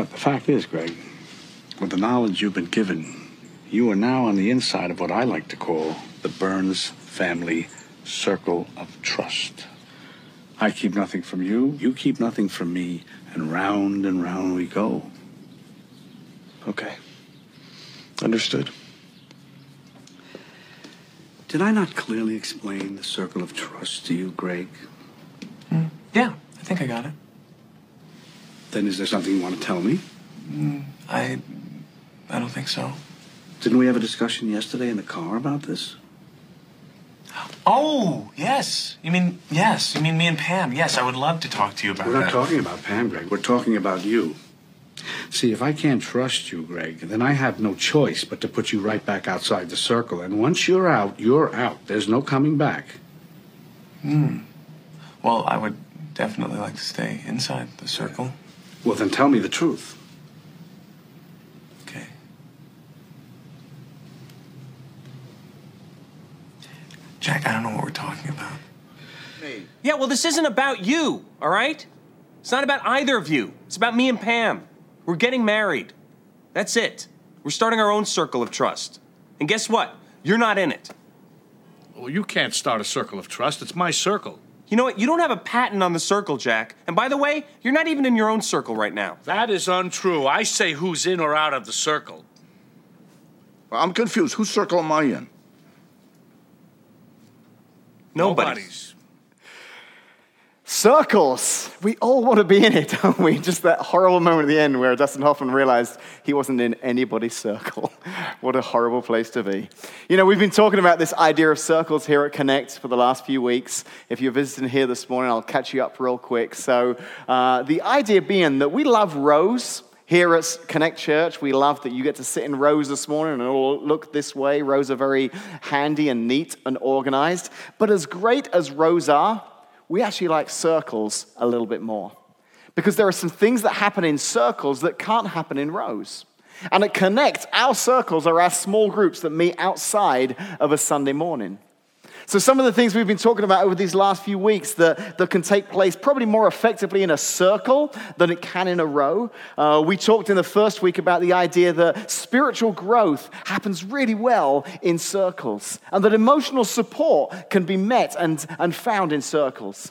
But the fact is, Greg, with the knowledge you've been given, you are now on the inside of what I like to call the Byrnes family circle of trust. I keep nothing from you, you keep nothing from me, and round and round we go. Okay. Understood. Did I not clearly explain the circle of trust to you, Greg? Hmm. Yeah, I think I got it. Then is there something you want to tell me? I. I don't think so. Didn't we have a discussion yesterday in the car about this? Oh, yes. You mean, yes. You mean me and Pam. Yes, I would love to talk to you about that. We're not that. talking about Pam, Greg. We're talking about you. See, if I can't trust you, Greg, then I have no choice but to put you right back outside the circle. And once you're out, you're out. There's no coming back. Hmm. Well, I would definitely like to stay inside the circle. Well, then tell me the truth. Okay. Jack, I don't know what we're talking about. Me. Yeah, well, this isn't about you, all right? It's not about either of you. It's about me and Pam. We're getting married. That's it. We're starting our own circle of trust. And guess what? You're not in it. Well, you can't start a circle of trust. It's my circle. You know what? You don't have a patent on the circle, Jack. And by the way, you're not even in your own circle right now. That is untrue. I say who's in or out of the circle. I'm confused. Whose circle am I in? Nobody's. Circles. We all want to be in it, don't we? Just that horrible moment at the end where Dustin Hoffman realized he wasn't in anybody's circle. what a horrible place to be. You know, we've been talking about this idea of circles here at Connect for the last few weeks. If you're visiting here this morning, I'll catch you up real quick. So, uh, the idea being that we love rows. Here at Connect Church, we love that you get to sit in rows this morning and all look this way. Rows are very handy and neat and organized. But as great as rows are, we actually like circles a little bit more. Because there are some things that happen in circles that can't happen in rows. And at Connect, our circles are our small groups that meet outside of a Sunday morning. So, some of the things we've been talking about over these last few weeks that, that can take place probably more effectively in a circle than it can in a row. Uh, we talked in the first week about the idea that spiritual growth happens really well in circles, and that emotional support can be met and, and found in circles.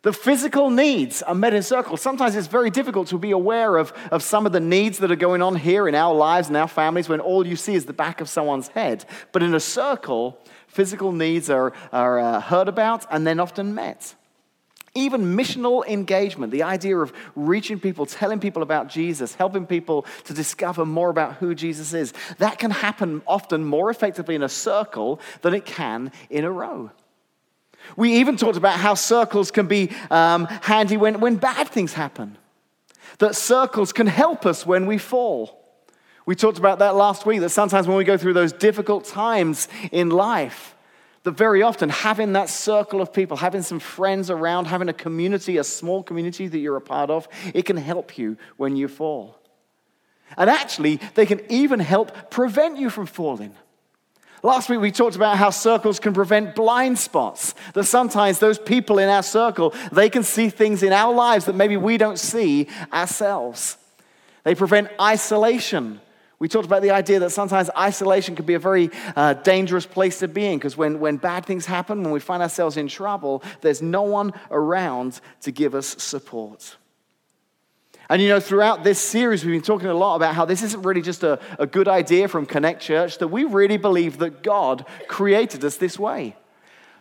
The physical needs are met in circles. Sometimes it's very difficult to be aware of, of some of the needs that are going on here in our lives and our families when all you see is the back of someone's head. But in a circle, physical needs are, are uh, heard about and then often met. Even missional engagement, the idea of reaching people, telling people about Jesus, helping people to discover more about who Jesus is, that can happen often more effectively in a circle than it can in a row. We even talked about how circles can be um, handy when, when bad things happen, that circles can help us when we fall. We talked about that last week, that sometimes when we go through those difficult times in life, that very often having that circle of people, having some friends around, having a community, a small community that you're a part of, it can help you when you fall. And actually, they can even help prevent you from falling. Last week, we talked about how circles can prevent blind spots. That sometimes those people in our circle, they can see things in our lives that maybe we don't see ourselves. They prevent isolation. We talked about the idea that sometimes isolation can be a very uh, dangerous place to be in because when, when bad things happen, when we find ourselves in trouble, there's no one around to give us support. And you know, throughout this series, we've been talking a lot about how this isn't really just a, a good idea from Connect Church, that we really believe that God created us this way.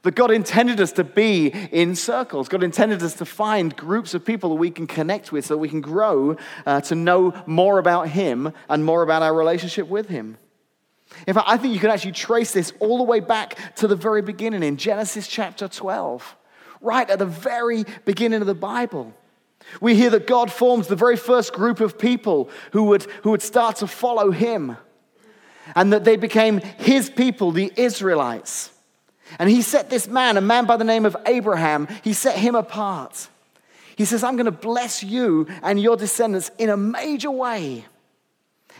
That God intended us to be in circles. God intended us to find groups of people that we can connect with so that we can grow uh, to know more about Him and more about our relationship with Him. In fact, I think you can actually trace this all the way back to the very beginning in Genesis chapter 12, right at the very beginning of the Bible. We hear that God forms the very first group of people who would, who would start to follow Him, and that they became His people, the Israelites. And he set this man, a man by the name of Abraham, he set him apart. He says, I'm going to bless you and your descendants in a major way.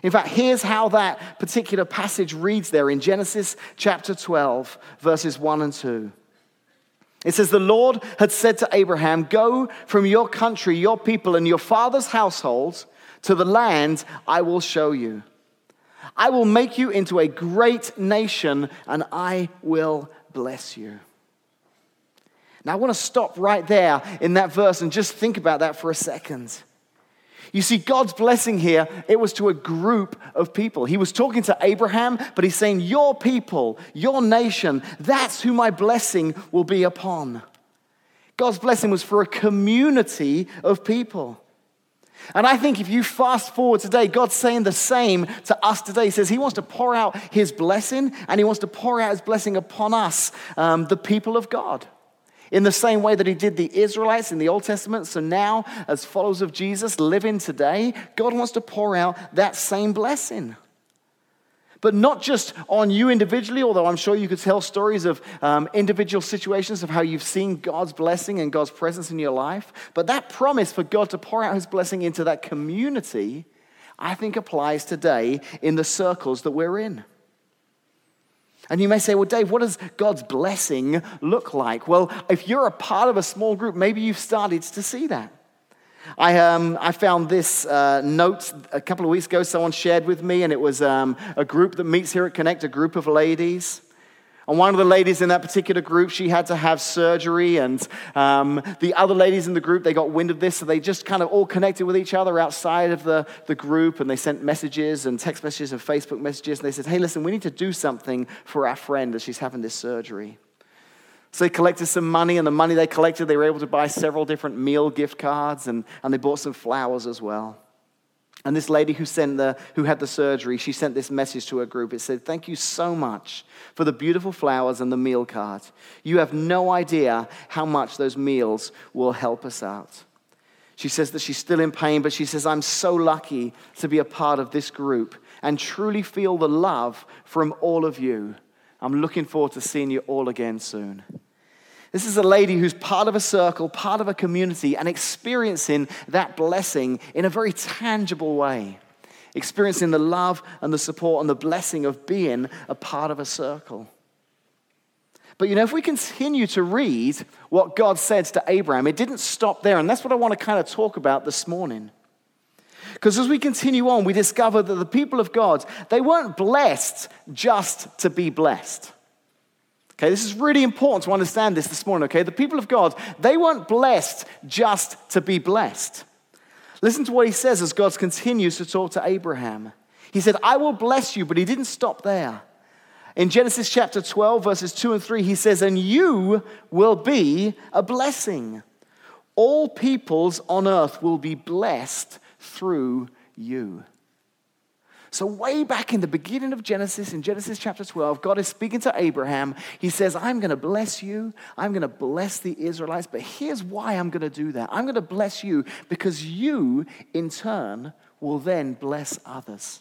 In fact, here's how that particular passage reads there in Genesis chapter 12, verses 1 and 2. It says, The Lord had said to Abraham, Go from your country, your people, and your father's household to the land I will show you. I will make you into a great nation, and I will bless you. Now, I want to stop right there in that verse and just think about that for a second. You see, God's blessing here, it was to a group of people. He was talking to Abraham, but he's saying, Your people, your nation, that's who my blessing will be upon. God's blessing was for a community of people. And I think if you fast forward today, God's saying the same to us today. He says He wants to pour out His blessing, and He wants to pour out His blessing upon us, um, the people of God. In the same way that He did the Israelites in the Old Testament, so now, as followers of Jesus living today, God wants to pour out that same blessing but not just on you individually, although I'm sure you could tell stories of um, individual situations of how you've seen God's blessing and God's presence in your life. But that promise for God to pour out his blessing into that community, I think applies today in the circles that we're in. And you may say, well, Dave, what does God's blessing look like? Well, if you're a part of a small group, maybe you've started to see that. I, um, I found this uh, note a couple of weeks ago, someone shared with me, and it was um, a group that meets here at Connect, a group of ladies. And one of the ladies in that particular group, she had to have surgery, and um, the other ladies in the group, they got wind of this, so they just kind of all connected with each other outside of the, the group, and they sent messages and text messages and Facebook messages, and they said, hey, listen, we need to do something for our friend as she's having this surgery. So they collected some money, and the money they collected, they were able to buy several different meal gift cards, and, and they bought some flowers as well. And this lady who, sent the, who had the surgery, she sent this message to her group. It said, Thank you so much for the beautiful flowers and the meal card. You have no idea how much those meals will help us out. She says that she's still in pain, but she says, I'm so lucky to be a part of this group and truly feel the love from all of you. I'm looking forward to seeing you all again soon. This is a lady who's part of a circle, part of a community, and experiencing that blessing in a very tangible way. Experiencing the love and the support and the blessing of being a part of a circle. But you know, if we continue to read what God said to Abraham, it didn't stop there. And that's what I want to kind of talk about this morning. Because as we continue on, we discover that the people of God, they weren't blessed just to be blessed. Okay, this is really important to understand this this morning, okay? The people of God, they weren't blessed just to be blessed. Listen to what he says as God continues to talk to Abraham. He said, I will bless you, but he didn't stop there. In Genesis chapter 12, verses 2 and 3, he says, And you will be a blessing. All peoples on earth will be blessed through you. So, way back in the beginning of Genesis, in Genesis chapter 12, God is speaking to Abraham. He says, I'm going to bless you. I'm going to bless the Israelites. But here's why I'm going to do that I'm going to bless you because you, in turn, will then bless others.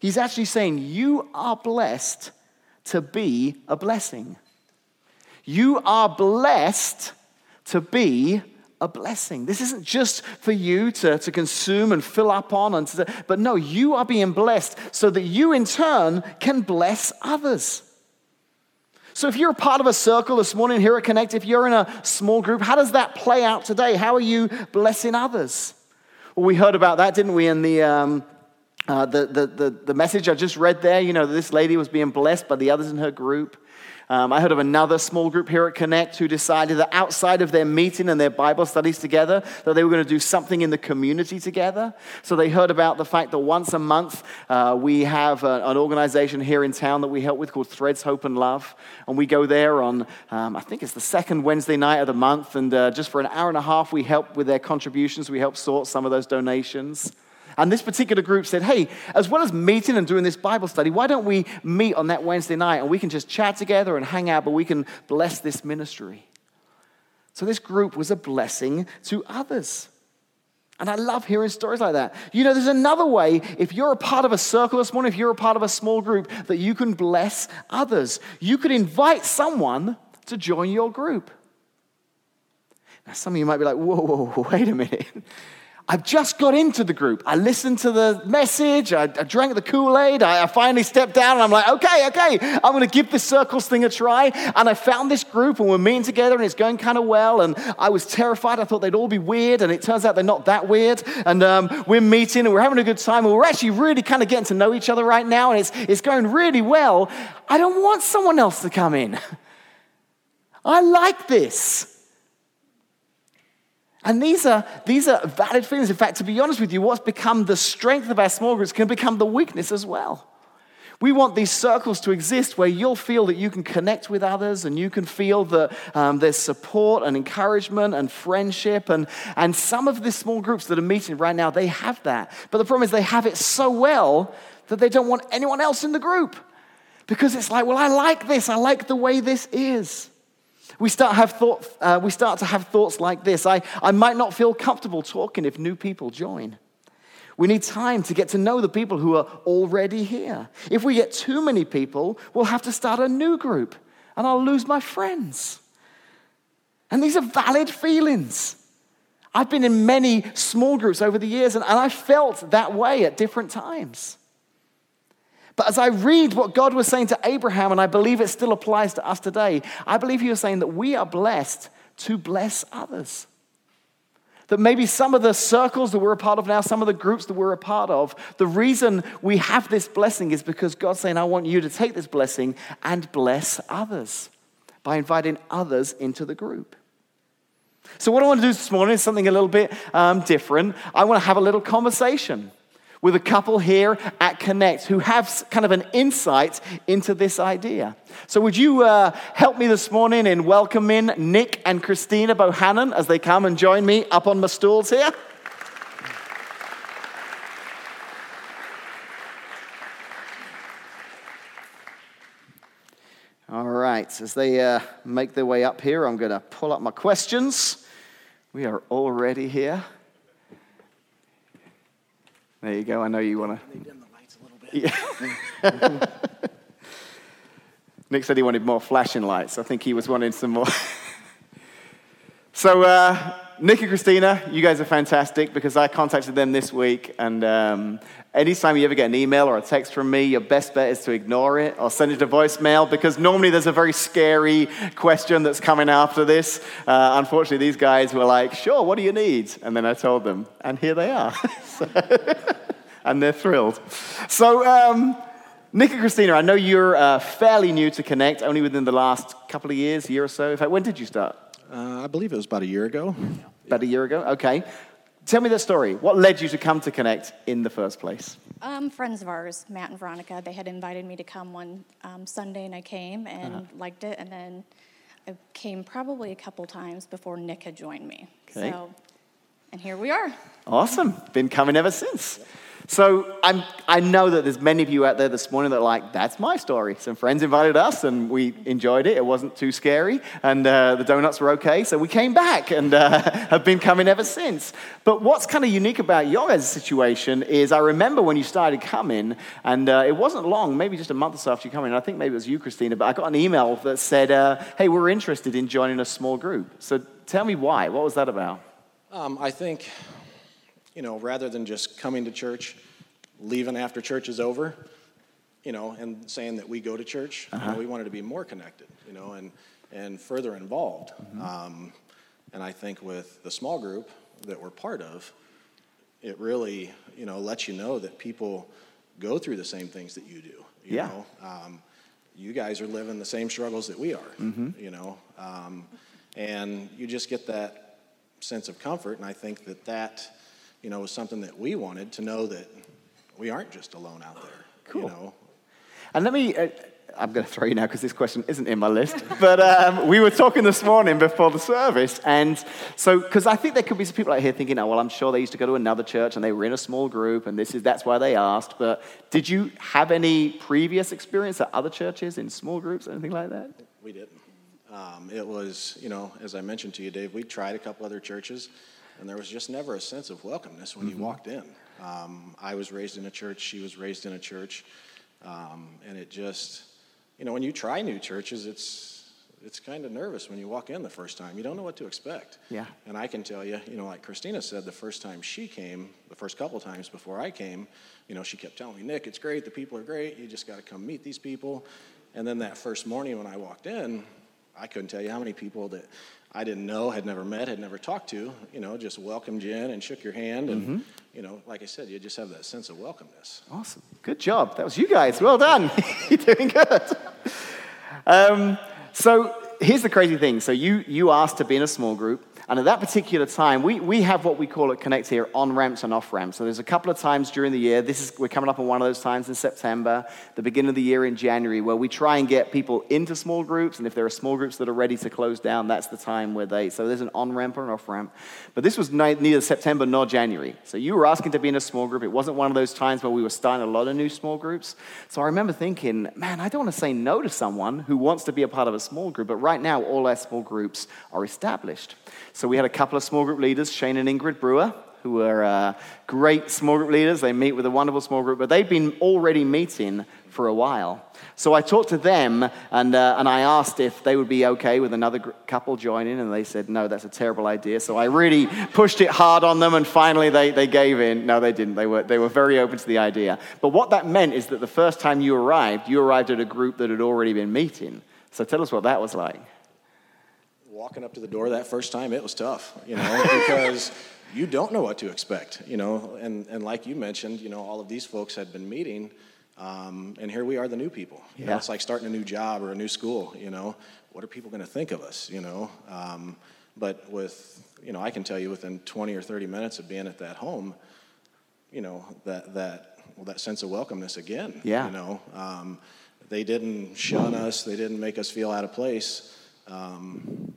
He's actually saying, You are blessed to be a blessing. You are blessed to be a blessing. This isn't just for you to, to consume and fill up on, and to, but no, you are being blessed so that you in turn can bless others. So, if you're a part of a circle this morning here at Connect, if you're in a small group, how does that play out today? How are you blessing others? Well, we heard about that, didn't we, in the, um, uh, the, the, the, the message I just read there? You know, this lady was being blessed by the others in her group. Um, I heard of another small group here at Connect who decided that outside of their meeting and their Bible studies together, that they were going to do something in the community together. So they heard about the fact that once a month uh, we have a, an organization here in town that we help with called Threads Hope and Love. And we go there on, um, I think it's the second Wednesday night of the month. And uh, just for an hour and a half, we help with their contributions. We help sort some of those donations. And this particular group said, hey, as well as meeting and doing this Bible study, why don't we meet on that Wednesday night and we can just chat together and hang out, but we can bless this ministry? So this group was a blessing to others. And I love hearing stories like that. You know, there's another way, if you're a part of a circle this morning, if you're a part of a small group, that you can bless others. You could invite someone to join your group. Now, some of you might be like, whoa, whoa, wait a minute. I've just got into the group. I listened to the message. I, I drank the Kool Aid. I, I, finally stepped down and I'm like, okay, okay, I'm going to give this circles thing a try. And I found this group and we're meeting together and it's going kind of well. And I was terrified. I thought they'd all be weird. And it turns out they're not that weird. And um, we're meeting and we're having a good time. And we're actually really kind of getting to know each other right now. And it's, it's going really well. I don't want someone else to come in. I like this. And these are, these are valid feelings. In fact, to be honest with you, what's become the strength of our small groups can become the weakness as well. We want these circles to exist where you'll feel that you can connect with others and you can feel that um, there's support and encouragement and friendship. And, and some of the small groups that are meeting right now, they have that. But the problem is they have it so well that they don't want anyone else in the group because it's like, well, I like this, I like the way this is. We start, have thought, uh, we start to have thoughts like this I, I might not feel comfortable talking if new people join. We need time to get to know the people who are already here. If we get too many people, we'll have to start a new group and I'll lose my friends. And these are valid feelings. I've been in many small groups over the years and, and I felt that way at different times. But as I read what God was saying to Abraham, and I believe it still applies to us today, I believe he was saying that we are blessed to bless others. That maybe some of the circles that we're a part of now, some of the groups that we're a part of, the reason we have this blessing is because God's saying, I want you to take this blessing and bless others by inviting others into the group. So, what I want to do this morning is something a little bit um, different. I want to have a little conversation with a couple here at Connect who have kind of an insight into this idea. So, would you uh, help me this morning in welcoming Nick and Christina Bohannon as they come and join me up on my stools here? All right, as they uh, make their way up here, I'm going to pull up my questions. We are already here. There you go. I know you want to. dim the lights a little bit. Yeah. Nick said he wanted more flashing lights. I think he was wanting some more. so, uh, Nick and Christina, you guys are fantastic because I contacted them this week. And um, anytime you ever get an email or a text from me, your best bet is to ignore it or send it to voicemail because normally there's a very scary question that's coming after this. Uh, unfortunately, these guys were like, sure, what do you need? And then I told them, and here they are. and they're thrilled. So, um, Nick and Christina, I know you're uh, fairly new to Connect, only within the last couple of years, year or so. In fact, when did you start? Uh, I believe it was about a year ago. About a year ago? Okay. Tell me the story. What led you to come to Connect in the first place? Um, friends of ours, Matt and Veronica, they had invited me to come one um, Sunday, and I came and uh-huh. liked it. And then I came probably a couple times before Nick had joined me. Okay. So, and here we are. Awesome. Been coming ever since. So I'm, I know that there's many of you out there this morning that are like, that's my story. Some friends invited us and we enjoyed it. It wasn't too scary and uh, the donuts were okay. So we came back and uh, have been coming ever since. But what's kind of unique about your guys' situation is I remember when you started coming and uh, it wasn't long, maybe just a month or so after you come in. I think maybe it was you, Christina, but I got an email that said, uh, hey, we're interested in joining a small group. So tell me why. What was that about? Um, I think you know, rather than just coming to church, leaving after church is over, you know, and saying that we go to church, uh-huh. you know, uh-huh. we wanted to be more connected, you know, and, and further involved. Mm-hmm. Um, and I think with the small group that we're part of, it really, you know, lets you know that people go through the same things that you do. You yeah. know, um, you guys are living the same struggles that we are. Mm-hmm. You know, um, and you just get that sense of comfort. And I think that that you know, was something that we wanted to know that we aren't just alone out there. Cool. You know? And let me, uh, I'm going to throw you now because this question isn't in my list. but um, we were talking this morning before the service. And so, because I think there could be some people out here thinking, oh, well, I'm sure they used to go to another church and they were in a small group and this is, that's why they asked. But did you have any previous experience at other churches in small groups, anything like that? We didn't. Um, it was, you know, as I mentioned to you, Dave, we tried a couple other churches and there was just never a sense of welcomeness when mm-hmm. you walked in. Um, I was raised in a church, she was raised in a church, um, and it just, you know, when you try new churches, it's it's kind of nervous when you walk in the first time. You don't know what to expect. Yeah. And I can tell you, you know, like Christina said, the first time she came, the first couple times before I came, you know, she kept telling me, Nick, it's great. The people are great. You just got to come meet these people. And then that first morning when I walked in, I couldn't tell you how many people that I didn't know, had never met, had never talked to, you know, just welcomed you in and shook your hand. And, Mm-hmm. you know, like I said, you just have that sense of welcomeness. Awesome. Good job. That was you guys. Well done. You're doing good. Um, so here's the crazy thing. So you, you asked to be in a small group. And at that particular time, we, we have what we call at Connect here on ramps and off ramps. So there's a couple of times during the year. This is we're coming up on one of those times in September, the beginning of the year in January, where we try and get people into small groups. And if there are small groups that are ready to close down, that's the time where they. So there's an on ramp or an off ramp. But this was neither September nor January. So you were asking to be in a small group. It wasn't one of those times where we were starting a lot of new small groups. So I remember thinking, man, I don't want to say no to someone who wants to be a part of a small group. But right now, all our small groups are established. So we had a couple of small group leaders, Shane and Ingrid Brewer, who are uh, great small group leaders. They meet with a wonderful small group, but they've been already meeting for a while. So I talked to them and, uh, and I asked if they would be okay with another gr- couple joining, and they said, no, that's a terrible idea. So I really pushed it hard on them, and finally they, they gave in. No, they didn't. They were, they were very open to the idea. But what that meant is that the first time you arrived, you arrived at a group that had already been meeting. So tell us what that was like. Walking up to the door that first time, it was tough, you know, because you don't know what to expect, you know, and, and like you mentioned, you know, all of these folks had been meeting, um, and here we are, the new people. You know, Yeah. it's like starting a new job or a new school, you know, what are people going to think of us, you know? Um, but with, you know, I can tell you within 20 or 30 minutes of being at that home, you know, that, that, well, that sense of welcomeness again, Yeah. you know, um, they didn't shun us, they didn't make us feel out of place. Um,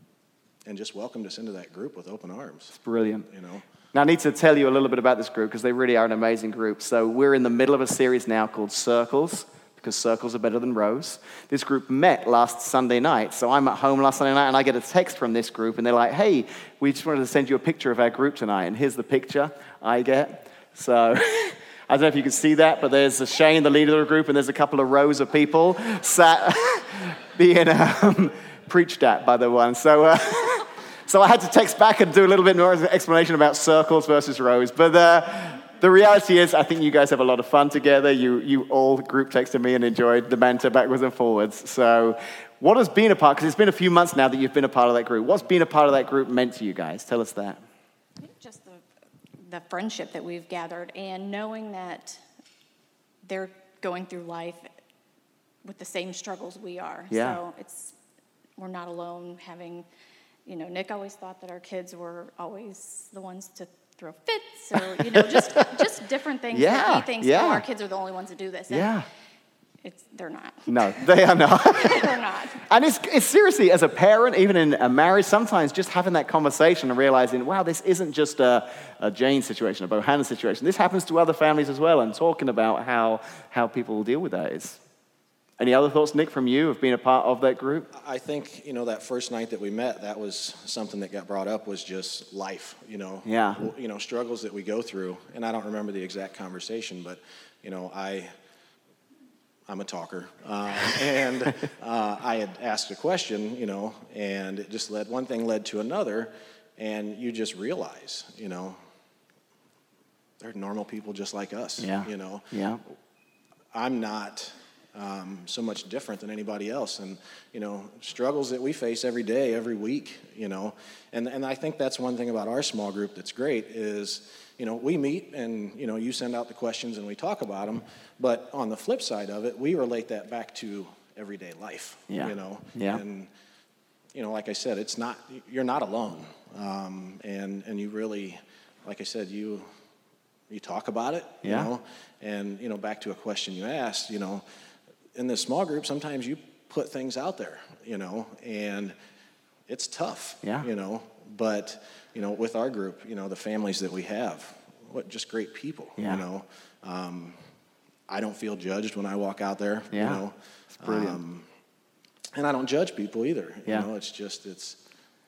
and just welcomed us into that group with open arms. It's brilliant. You know, Now, I need to tell you a little bit about this group because they really are an amazing group. So, we're in the middle of a series now called Circles because circles are better than rows. This group met last Sunday night. So, I'm at home last Sunday night and I get a text from this group and they're like, hey, we just wanted to send you a picture of our group tonight. And here's the picture I get. So, I don't know if you can see that, but there's Shane, the leader of the group, and there's a couple of rows of people sat being um, preached at by the one. So, uh, so I had to text back and do a little bit more explanation about circles versus rows. But uh, the reality is, I think you guys have a lot of fun together. You, you all group texted me and enjoyed the banter backwards and forwards. So, what has been a part, because it's been a few months now that you've been a part of that group, what's been a part of that group meant to you guys? Tell us that. I think just the, the friendship that we've gathered and knowing that they're going through life with the same struggles we are. Yeah. So it's, we're not alone having, you know, Nick always thought that our kids were always the ones to throw fits or, you know, just, just different things. Yeah, that He thinks, yeah. oh, our kids are the only ones that do this. And Yeah. It's, they're not. No, they are not. they're not. And it's, it's seriously, as a parent, even in a marriage, sometimes just having that conversation and realizing, wow, this isn't just a, a Jane situation, a Bohannon situation. This happens to other families as well, and talking about how, how people will deal with that is. Any other thoughts, Nick, from you of being a part of that group? I think you know that first night that we met, that was something that got brought up was just life. You know, Yeah. You know, struggles that we go through, and I don't remember the exact conversation, but you know, I. I'm a talker, uh, and uh, I had asked a question, you know, and it just led one thing led to another, and you just realize, you know, they're normal people just like us. Yeah. You know, Yeah. I'm not um, so much different than anybody else. And, you know, struggles that we face every day, every week, you know. And, and I think that's one thing about our small group that's great is, you know, we meet and, you know, you send out the questions and we talk about them. But on the flip side of it, we relate that back to everyday life, Yeah. you know. Yeah. And, you know, like I said, it's not, you're not alone. Um, and, and you really, like I said, you, you talk about it, you Yeah. know, and you know, back to a question you asked, you know, in this small group, sometimes you put things out there, you know, and it's tough, Yeah. you know, but you know, with our group, you know, the families that we have, what just great people, Yeah. you know. Um, I don't feel judged when I walk out there, Yeah. you know. It's brilliant. Um, and I don't judge people either, Yeah. you know. It's just it's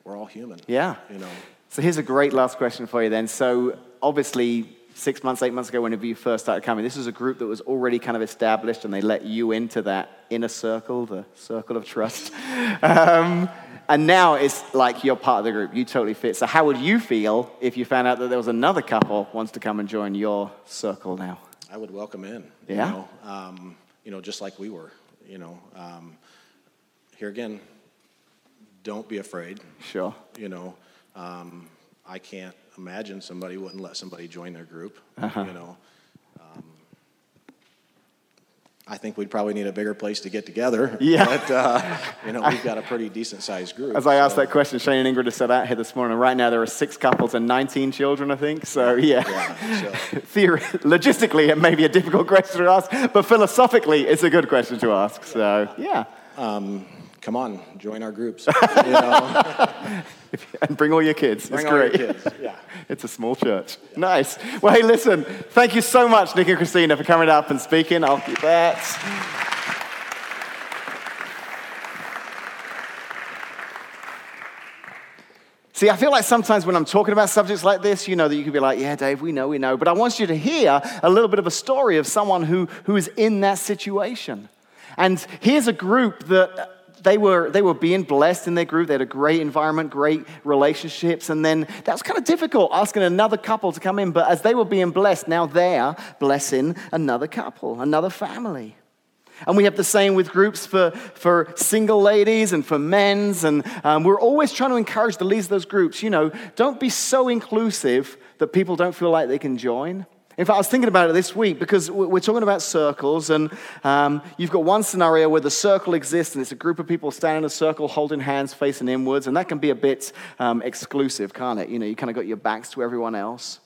we're all human, Yeah. you know. So here's a great last question for you then. So obviously, six months, eight months ago, whenever you first started coming, this was a group that was already kind of established and they let you into that inner circle, the circle of trust. Um, and now it's like you're part of the group. You totally fit. So, how would you feel if you found out that there was another couple wants to come and join your circle now? I would welcome in. Yeah? You know, um, you know just like we were. You know, um, here again, don't be afraid. Sure. You know, um, I can't imagine somebody wouldn't let somebody join their group. Uh-huh. You know, um, I think we'd probably need a bigger place to get together. Yeah. But, uh, you know, we've got a pretty decent sized group. As I asked so- that question, Shane and Ingrid have said out here this morning. Right now, there are six couples and 19 children, I think. So, yeah. Yeah, so- Theory, logistically, it may be a difficult question to ask, but philosophically, it's a good question to ask. So, yeah. Come on, join our groups. You know, And bring all your kids. bring it's great. kids. Yeah. It's a small church. Nice. Well, hey, listen, thank you so much, Nick and Christina, for coming up and speaking. I'll keep that. See, I feel like sometimes when I'm talking about subjects like this, you know, that you could be like, yeah, Dave, we know, we know. But I want you to hear a little bit of a story of someone who, who is in that situation. And here's a group that they were, they were being blessed in their group. They had a great environment, great relationships. And then that was kind of difficult asking another couple to come in. But as they were being blessed, now they're blessing another couple, another family. And we have the same with groups for, for single ladies and for men's. And um, we're always trying to encourage the leaders of those groups, you know, don't be so inclusive that people don't feel like they can join. In fact, I was thinking about it this week because we- we're talking about circles, and um, you've got one scenario where the circle exists, and it's a group of people standing in a circle, holding hands, facing inwards, and that can be a bit um, exclusive, can't it? You know, you kind of got your backs to everyone else.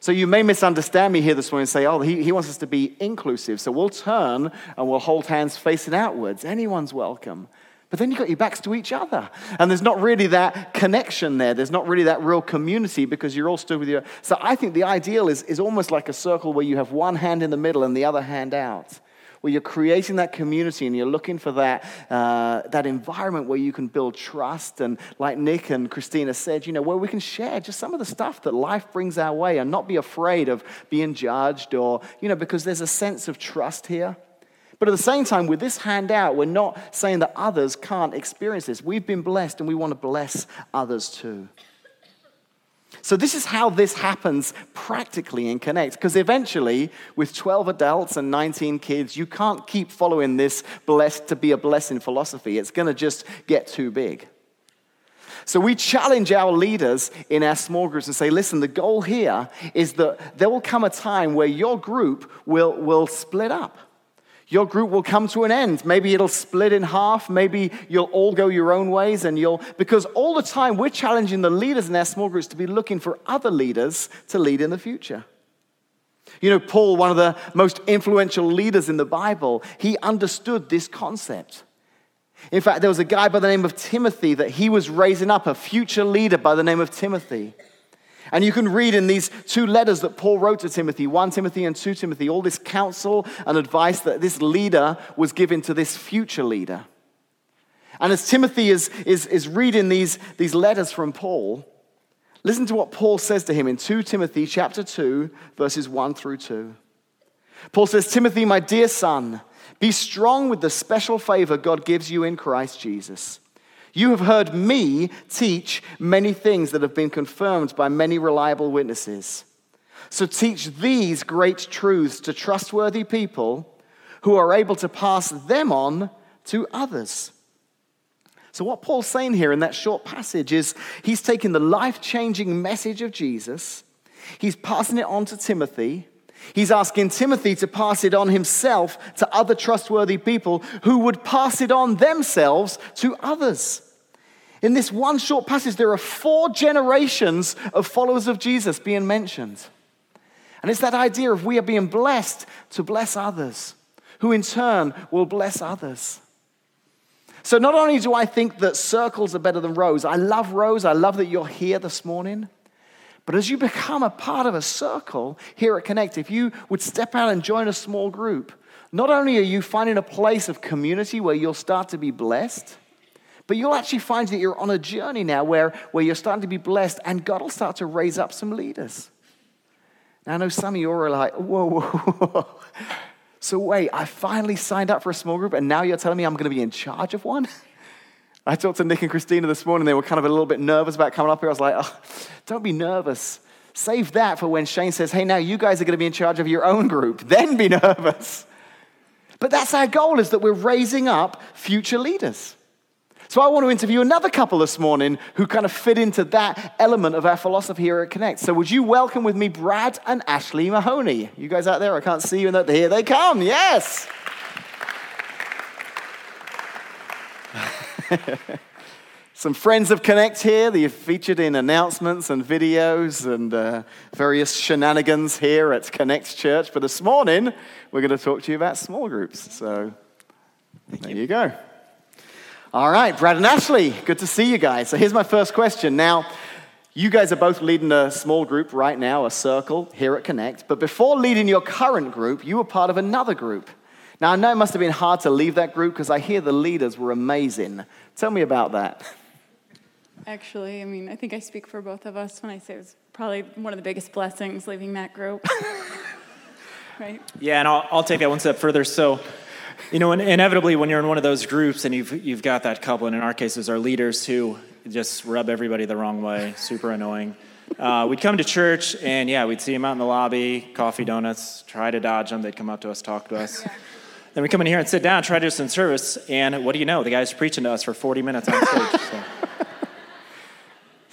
So you may misunderstand me here this morning and say, oh, he, he wants us to be inclusive. So we'll turn and we'll hold hands facing outwards. Anyone's welcome. But then you've got your backs to each other. And there's not really that connection there. There's not really that real community because you're all stood with your. So I think the ideal is, is almost like a circle where you have one hand in the middle and the other hand out. Where you're creating that community and you're looking for that, uh, that environment where you can build trust. And like Nick and Christina said, you know, where we can share just some of the stuff that life brings our way and not be afraid of being judged or, you know, because there's a sense of trust here. But at the same time, with this handout, we're not saying that others can't experience this. We've been blessed and we want to bless others too. So, this is how this happens practically in Connect. Because eventually, with 12 adults and 19 kids, you can't keep following this blessed to be a blessing philosophy. It's going to just get too big. So, we challenge our leaders in our small groups and say, listen, the goal here is that there will come a time where your group will, will split up. Your group will come to an end. Maybe it'll split in half. Maybe you'll all go your own ways and you'll, because all the time we're challenging the leaders in our small groups to be looking for other leaders to lead in the future. You know, Paul, one of the most influential leaders in the Bible, he understood this concept. In fact, there was a guy by the name of Timothy that he was raising up, a future leader by the name of Timothy. And you can read in these two letters that Paul wrote to Timothy, 1 Timothy and 2 Timothy, all this counsel and advice that this leader was giving to this future leader. And as Timothy is, is, is reading these, these letters from Paul, listen to what Paul says to him in 2 Timothy chapter 2, verses 1 through 2. Paul says, Timothy, my dear son, be strong with the special favor God gives you in Christ Jesus. You have heard me teach many things that have been confirmed by many reliable witnesses. So teach these great truths to trustworthy people who are able to pass them on to others. So, what Paul's saying here in that short passage is he's taking the life changing message of Jesus, he's passing it on to Timothy. He's asking Timothy to pass it on himself to other trustworthy people who would pass it on themselves to others. In this one short passage, there are four generations of followers of Jesus being mentioned. And it's that idea of we are being blessed to bless others, who in turn will bless others. So, not only do I think that circles are better than rows, I love rows, I love that you're here this morning. But as you become a part of a circle here at Connect, if you would step out and join a small group, not only are you finding a place of community where you'll start to be blessed, but you'll actually find that you're on a journey now where, where you're starting to be blessed and God will start to raise up some leaders. Now, I know some of you are like, whoa, whoa, whoa. So, wait, I finally signed up for a small group, and now you're telling me I'm going to be in charge of one? I talked to Nick and Christina this morning. They were kind of a little bit nervous about coming up here. I was like, oh, don't be nervous. Save that for when Shane says, hey, now you guys are going to be in charge of your own group. Then be nervous. But that's our goal is that we're raising up future leaders. So I want to interview another couple this morning who kind of fit into that element of our philosophy here at Connect. So would you welcome with me Brad and Ashley Mahoney? You guys out there, I can't see you, and here they come. Yes. Some friends of Connect here that you've featured in announcements and videos and uh, various shenanigans here at Connect Church. But this morning, we're going to talk to you about small groups. So there you go. All right, Brad and Ashley, good to see you guys. So here's my first question. Now, you guys are both leading a small group right now, a circle here at Connect. But before leading your current group, you were part of another group. Now, I know it must have been hard to leave that group because I hear the leaders were amazing. Tell me about that. Actually, I mean, I think I speak for both of us when I say it was probably one of the biggest blessings leaving that group. right? Yeah, and I'll, I'll take that one step further. So, you know, inevitably, when you're in one of those groups and you've, you've got that couple, and in our cases, our leaders who just rub everybody the wrong way, super annoying. Uh, we'd come to church, and yeah, we'd see them out in the lobby, coffee, donuts, try to dodge them. They'd come up to us, talk to us. Yeah. Then we come in here and sit down, try to do some service, and what do you know? The guy's preaching to us for 40 minutes on stage. So.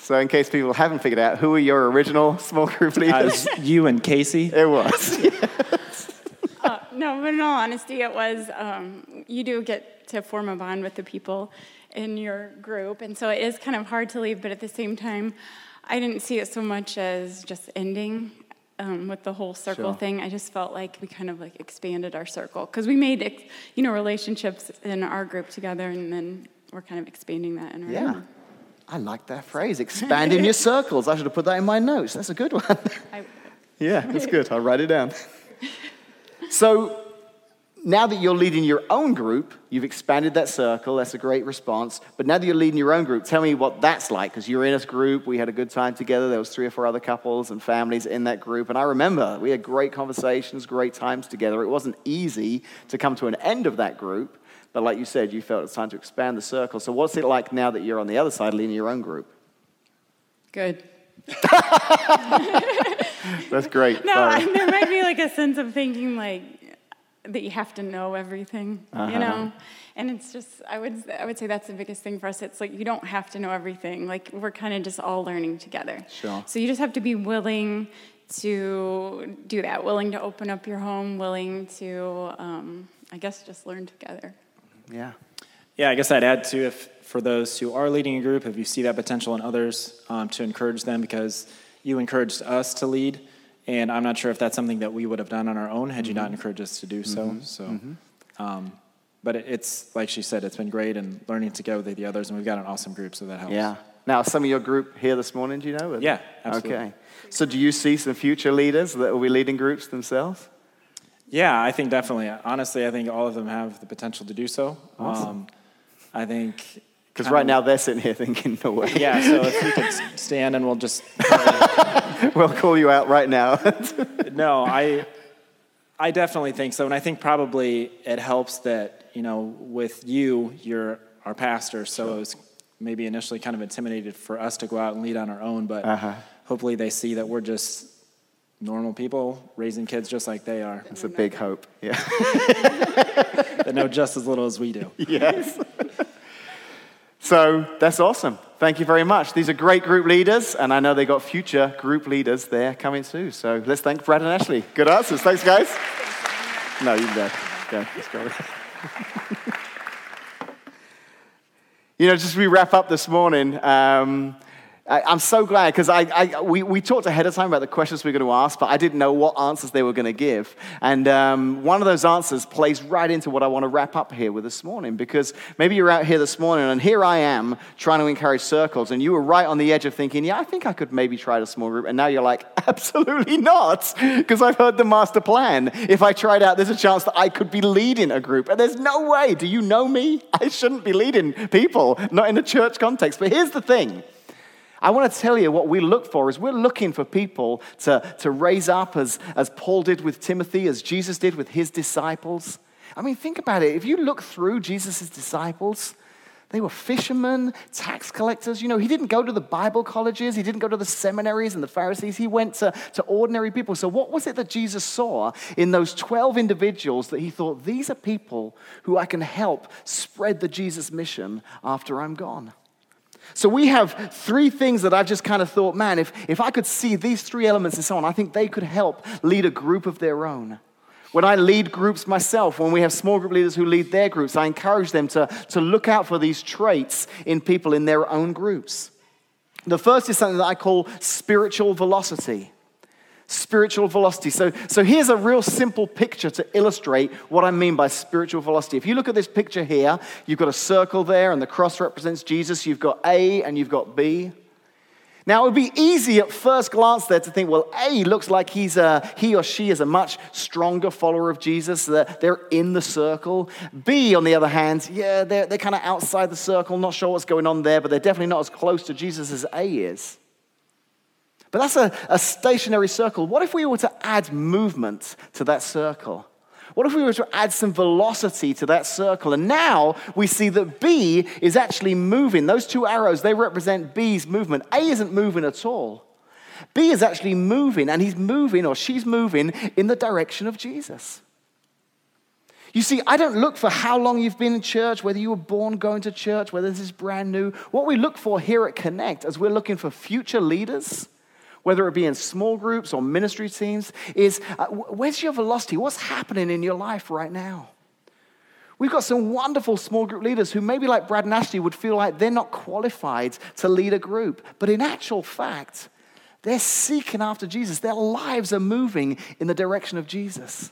So, in case people haven't figured out, who are your original small group leaders? Uh, you and Casey. It was. no, but in all honesty, it was, um, you do get to form a bond with the people in your group. And so it is kind of hard to leave, but at the same time, I didn't see it so much as just ending um, with the whole circle sure. thing. I just felt like we kind of like expanded our circle because we made, you know, relationships in our group together, and then we're kind of expanding that in our yeah. Own. I like that phrase, expanding your circles. I should have put that in my notes. That's a good one. yeah, that's good. I'll write it down. So now that you're leading your own group, you've expanded that circle. That's a great response. But now that you're leading your own group, tell me what that's like. Because you're in a group, we had a good time together. There was three or four other couples and families in that group, and I remember we had great conversations, great times together. It wasn't easy to come to an end of that group, but like you said, you felt it's time to expand the circle. So what's it like now that you're on the other side, leading your own group? Good. That's great. No, there might be like a sense of thinking like that you have to know everything, uh-huh. you know. And it's just, I would, I would say that's the biggest thing for us. It's like you don't have to know everything. Like we're kind of just all learning together. Sure. So you just have to be willing to do that, willing to open up your home, willing to, um, I guess, just learn together. Yeah. Yeah, I guess I'd add too, if for those who are leading a group, if you see that potential in others, um, to encourage them because you encouraged us to lead, and I'm not sure if that's something that we would have done on our own had mm-hmm. you not mm-hmm. encouraged us to do so. Mm-hmm. So, mm-hmm. Um, but it's like she said, it's been great and learning together with the others, and we've got an awesome group, so that helps. Yeah. Now, some of your group here this morning, do you know? Yeah, absolutely. Okay. So, do you see some future leaders that will be leading groups themselves? Yeah, I think definitely. Honestly, I think all of them have the potential to do so. Awesome. Um, I think because right now they're sitting here thinking, no way. Yeah, so if you could stand and we'll just. we'll call you out right now. no, I, I definitely think so. And I think probably it helps that, you know, with you, you're our pastor, so sure. it was maybe initially kind of intimidated for us to go out and lead on our own, but uh-huh. hopefully they see that we're just normal people raising kids just like they are. It's a big hope, yeah. that know just as little as we do. Yes. So that's awesome. Thank you very much. These are great group leaders, and I know they got future group leaders there coming too. So let's thank Brad and Ashley. Good answers. Thanks, guys. No, you can go. let's go. you know, just we wrap up this morning, um, I, am so glad because I, I, we, we talked ahead of time about the questions we are going to ask, but I didn't know what answers they were going to give. And um, one of those answers plays right into what I want to wrap up here with this morning because maybe you're out here this morning and here I am trying to encourage circles, and you were right on the edge of thinking, yeah, I think I could maybe try a small group. And now you're like, absolutely not because I've heard the master plan. If I tried out, there's a chance that I could be leading a group. And there's no way. Do you know me? I shouldn't be leading people, not in a church context. But here's the thing. I want to tell you what we look for is we're looking for people to, to raise up as, as Paul did with Timothy, as Jesus did with his disciples. I mean, think about it. If you look through Jesus' disciples, they were fishermen, tax collectors. You know, he didn't go to the Bible colleges, he didn't go to the seminaries and the Pharisees. He went to, to ordinary people. So, what was it that Jesus saw in those 12 individuals that he thought, these are people who I can help spread the Jesus mission after I'm gone? So, we have three things that I've just kind of thought, man, if, if I could see these three elements and so on, I think they could help lead a group of their own. When I lead groups myself, when we have small group leaders who lead their groups, I encourage them to, to look out for these traits in people in their own groups. The first is something that I call spiritual velocity. Spiritual velocity. So, so here's a real simple picture to illustrate what I mean by spiritual velocity. If you look at this picture here, you've got a circle there, and the cross represents Jesus. You've got A and you've got B. Now, it would be easy at first glance there to think, well, A looks like he's a, he or she is a much stronger follower of Jesus. They're, they're in the circle. B, on the other hand, yeah, they're, they're kind of outside the circle, not sure what's going on there, but they're definitely not as close to Jesus as A is. But that's a, a stationary circle. What if we were to add movement to that circle? What if we were to add some velocity to that circle? And now we see that B is actually moving. Those two arrows, they represent B's movement. A isn't moving at all. B is actually moving, and he's moving or she's moving in the direction of Jesus. You see, I don't look for how long you've been in church, whether you were born going to church, whether this is brand new. What we look for here at Connect, as we're looking for future leaders, whether it be in small groups or ministry teams, is uh, where's your velocity? What's happening in your life right now? We've got some wonderful small group leaders who, maybe like Brad and Ashley, would feel like they're not qualified to lead a group. But in actual fact, they're seeking after Jesus. Their lives are moving in the direction of Jesus.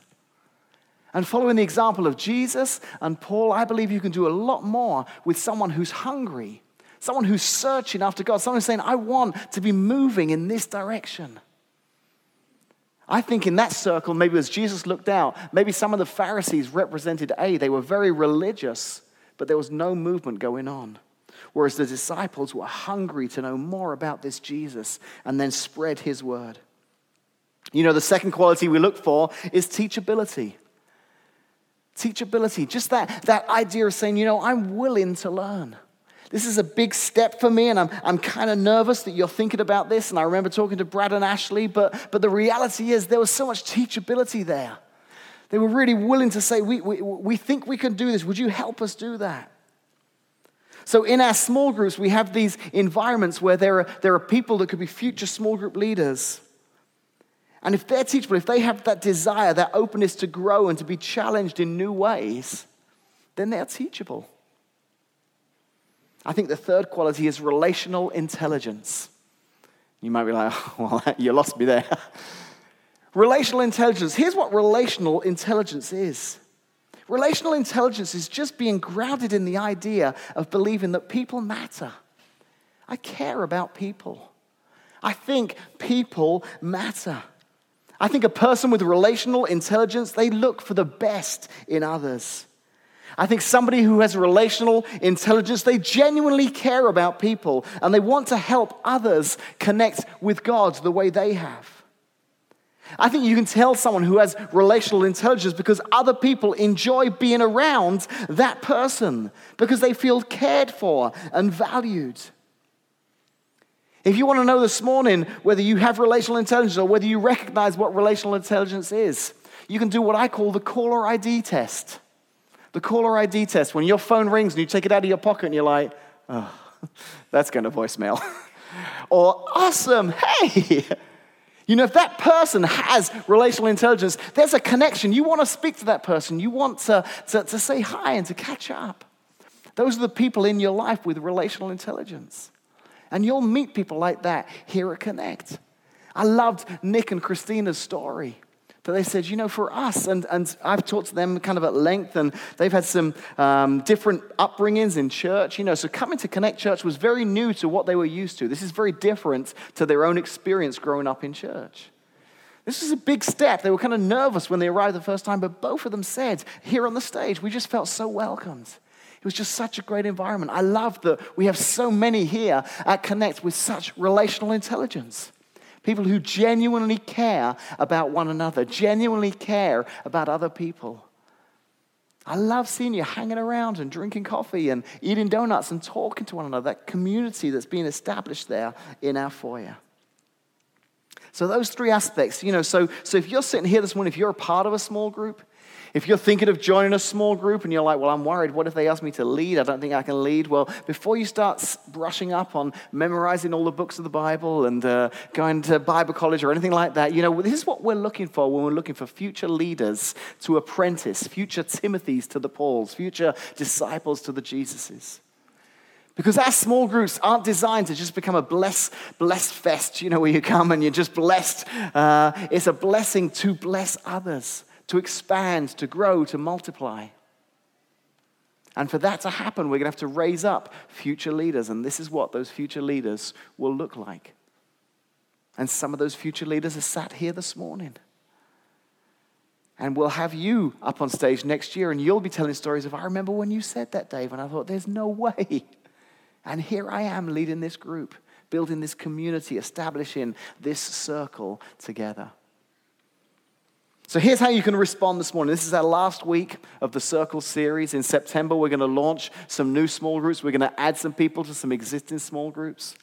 And following the example of Jesus and Paul, I believe you can do a lot more with someone who's hungry someone who's searching after God, someone who's saying, I want to be moving in this direction. I think in that circle, maybe as Jesus looked out, maybe some of the Pharisees represented A. They were very religious, but there was no movement going on. Whereas the disciples were hungry to know more about this Jesus and then spread his word. You know, the second quality we look for is teachability. Teachability, just that, that idea of saying, you know, I'm willing to learn. This is a big step for me, and I'm, I'm kind of nervous that you're thinking about this. And I remember talking to Brad and Ashley, but, but the reality is there was so much teachability there. They were really willing to say, we, we, we think we can do this. Would you help us do that? So, in our small groups, we have these environments where there are, there are people that could be future small group leaders. And if they're teachable, if they have that desire, that openness to grow and to be challenged in new ways, then they're teachable. I think the third quality is relational intelligence. You might be like, oh, well, you lost me there. relational intelligence. Here's what relational intelligence is relational intelligence is just being grounded in the idea of believing that people matter. I care about people. I think people matter. I think a person with relational intelligence, they look for the best in others. I think somebody who has relational intelligence, they genuinely care about people and they want to help others connect with God the way they have. I think you can tell someone who has relational intelligence because other people enjoy being around that person because they feel cared for and valued. If you want to know this morning whether you have relational intelligence or whether you recognize what relational intelligence is, you can do what I call the caller ID test. The caller ID test, when your phone rings and you take it out of your pocket and you're like, oh, that's going to voicemail. or, awesome, hey. You know, if that person has relational intelligence, there's a connection. You want to speak to that person, you want to, to, to say hi and to catch up. Those are the people in your life with relational intelligence. And you'll meet people like that here at Connect. I loved Nick and Christina's story that they said, you know, for us, and, and I've talked to them kind of at length, and they've had some um, different upbringings in church, you know, so coming to Connect Church was very new to what they were used to. This is very different to their own experience growing up in church. This was a big step. They were kind of nervous when they arrived the first time, but both of them said, here on the stage, we just felt so welcomed. It was just such a great environment. I love that we have so many here at Connect with such relational intelligence. People who genuinely care about one another, genuinely care about other people. I love seeing you hanging around and drinking coffee and eating donuts and talking to one another, that community that's being established there in our foyer. So, those three aspects, you know, so, so if you're sitting here this morning, if you're a part of a small group, if you're thinking of joining a small group and you're like, well, I'm worried, what if they ask me to lead? I don't think I can lead. Well, before you start brushing up on memorizing all the books of the Bible and uh, going to Bible college or anything like that, you know, this is what we're looking for when we're looking for future leaders to apprentice, future Timothys to the Pauls, future disciples to the Jesuses. Because our small groups aren't designed to just become a bless, blessed fest, you know, where you come and you're just blessed. Uh, it's a blessing to bless others to expand, to grow, to multiply. And for that to happen, we're going to have to raise up future leaders. And this is what those future leaders will look like. And some of those future leaders are sat here this morning. And we'll have you up on stage next year, and you'll be telling stories of, I remember when you said that, Dave. And I thought, there's no way. And here I am leading this group, building this community, establishing this circle together. So here's how you can respond this morning. This is our last week of the Circle series. In September, we're going to launch some new small groups. We're going to add some people to some existing small groups.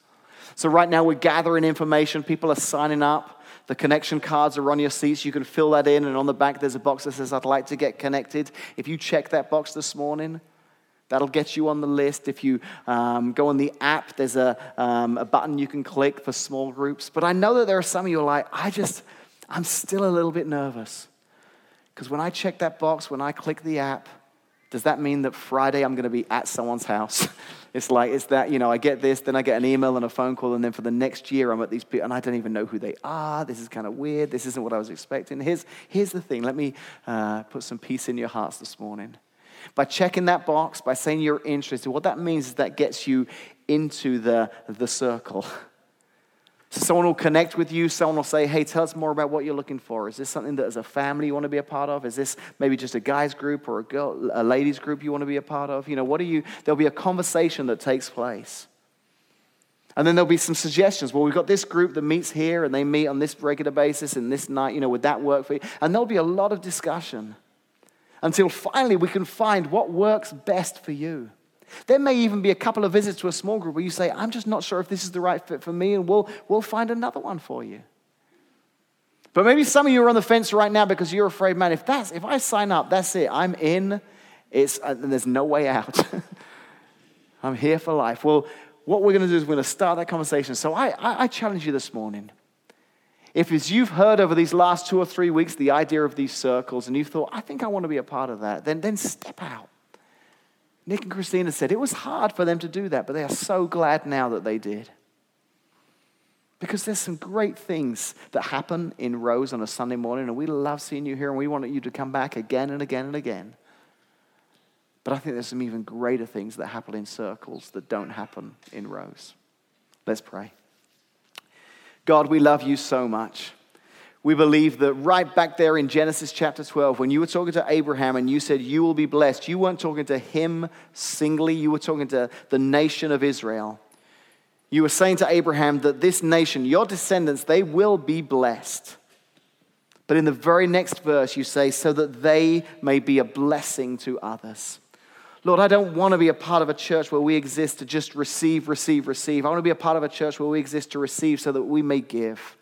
So right now, we're gathering information. People are signing up. The connection cards are on your seats. You can fill that in, and on the back, there's a box that says, I'd like to get connected. If you check that box this morning, That'll get you on the list. If you um, go on the app, there's a, um, a button you can click for small groups. But I know that there are some of you are like, I just, I'm still a little bit nervous. Because when I check that box, when I click the app, does that mean that Friday I'm going to be at someone's house? it's like, it's that, you know, I get this, then I get an email and a phone call, and then for the next year I'm at these people, and I don't even know who they are. This is kind of weird. This isn't what I was expecting. Here's, here's the thing let me uh, put some peace in your hearts this morning. By checking that box, by saying you're interested, what that means is that gets you into the, the circle. So someone will connect with you. Someone will say, hey, tell us more about what you're looking for. Is this something that as a family you want to be a part of? Is this maybe just a guy's group or a, girl, a ladies group you want to be a part of? You know, what are you? There'll be a conversation that takes place. And then there'll be some suggestions. Well, we've got this group that meets here and they meet on this regular basis and this night, you know, would that work for you? And there'll be a lot of discussion until finally we can find what works best for you. There may even be a couple of visits to a small group where you say, I'm just not sure if this is the right fit for me, and we'll, we'll find another one for you. But maybe some of you are on the fence right now because you're afraid, man, if, that's, if I sign up, that's it. I'm in, it's, uh, there's no way out. I'm here for life. Well, what we're going to do is we're going to start that conversation. So I, I, I challenge you this morning. If as you've heard over these last two or three weeks the idea of these circles and you've thought, I think I want to be a part of that, then, then step out. Nick and Christina said it was hard for them to do that, but they are so glad now that they did. Because there's some great things that happen in rows on a Sunday morning, and we love seeing you here, and we want you to come back again and again and again. But I think there's some even greater things that happen in circles that don't happen in rows. Let's pray. God, we love you so much. We believe that right back there in Genesis chapter 12, when you were talking to Abraham and you said, You will be blessed, you weren't talking to him singly, you were talking to the nation of Israel. You were saying to Abraham that this nation, your descendants, they will be blessed. But in the very next verse, you say, So that they may be a blessing to others. Lord, I don't want to be a part of a church where we exist to just receive, receive, receive. I want to be a part of a church where we exist to receive so that we may give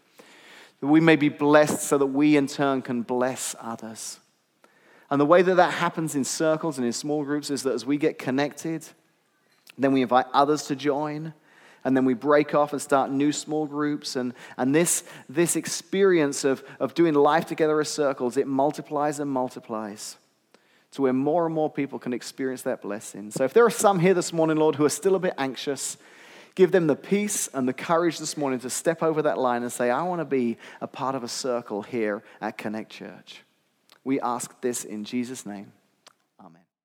that we may be blessed so that we in turn can bless others. And the way that that happens in circles and in small groups is that as we get connected, then we invite others to join, and then we break off and start new small groups. And, and this, this experience of, of doing life together as circles, it multiplies and multiplies to where more and more people can experience that blessing. So if there are some here this morning, Lord, who are still a bit anxious, Give them the peace and the courage this morning to step over that line and say, I want to be a part of a circle here at Connect Church. We ask this in Jesus' name.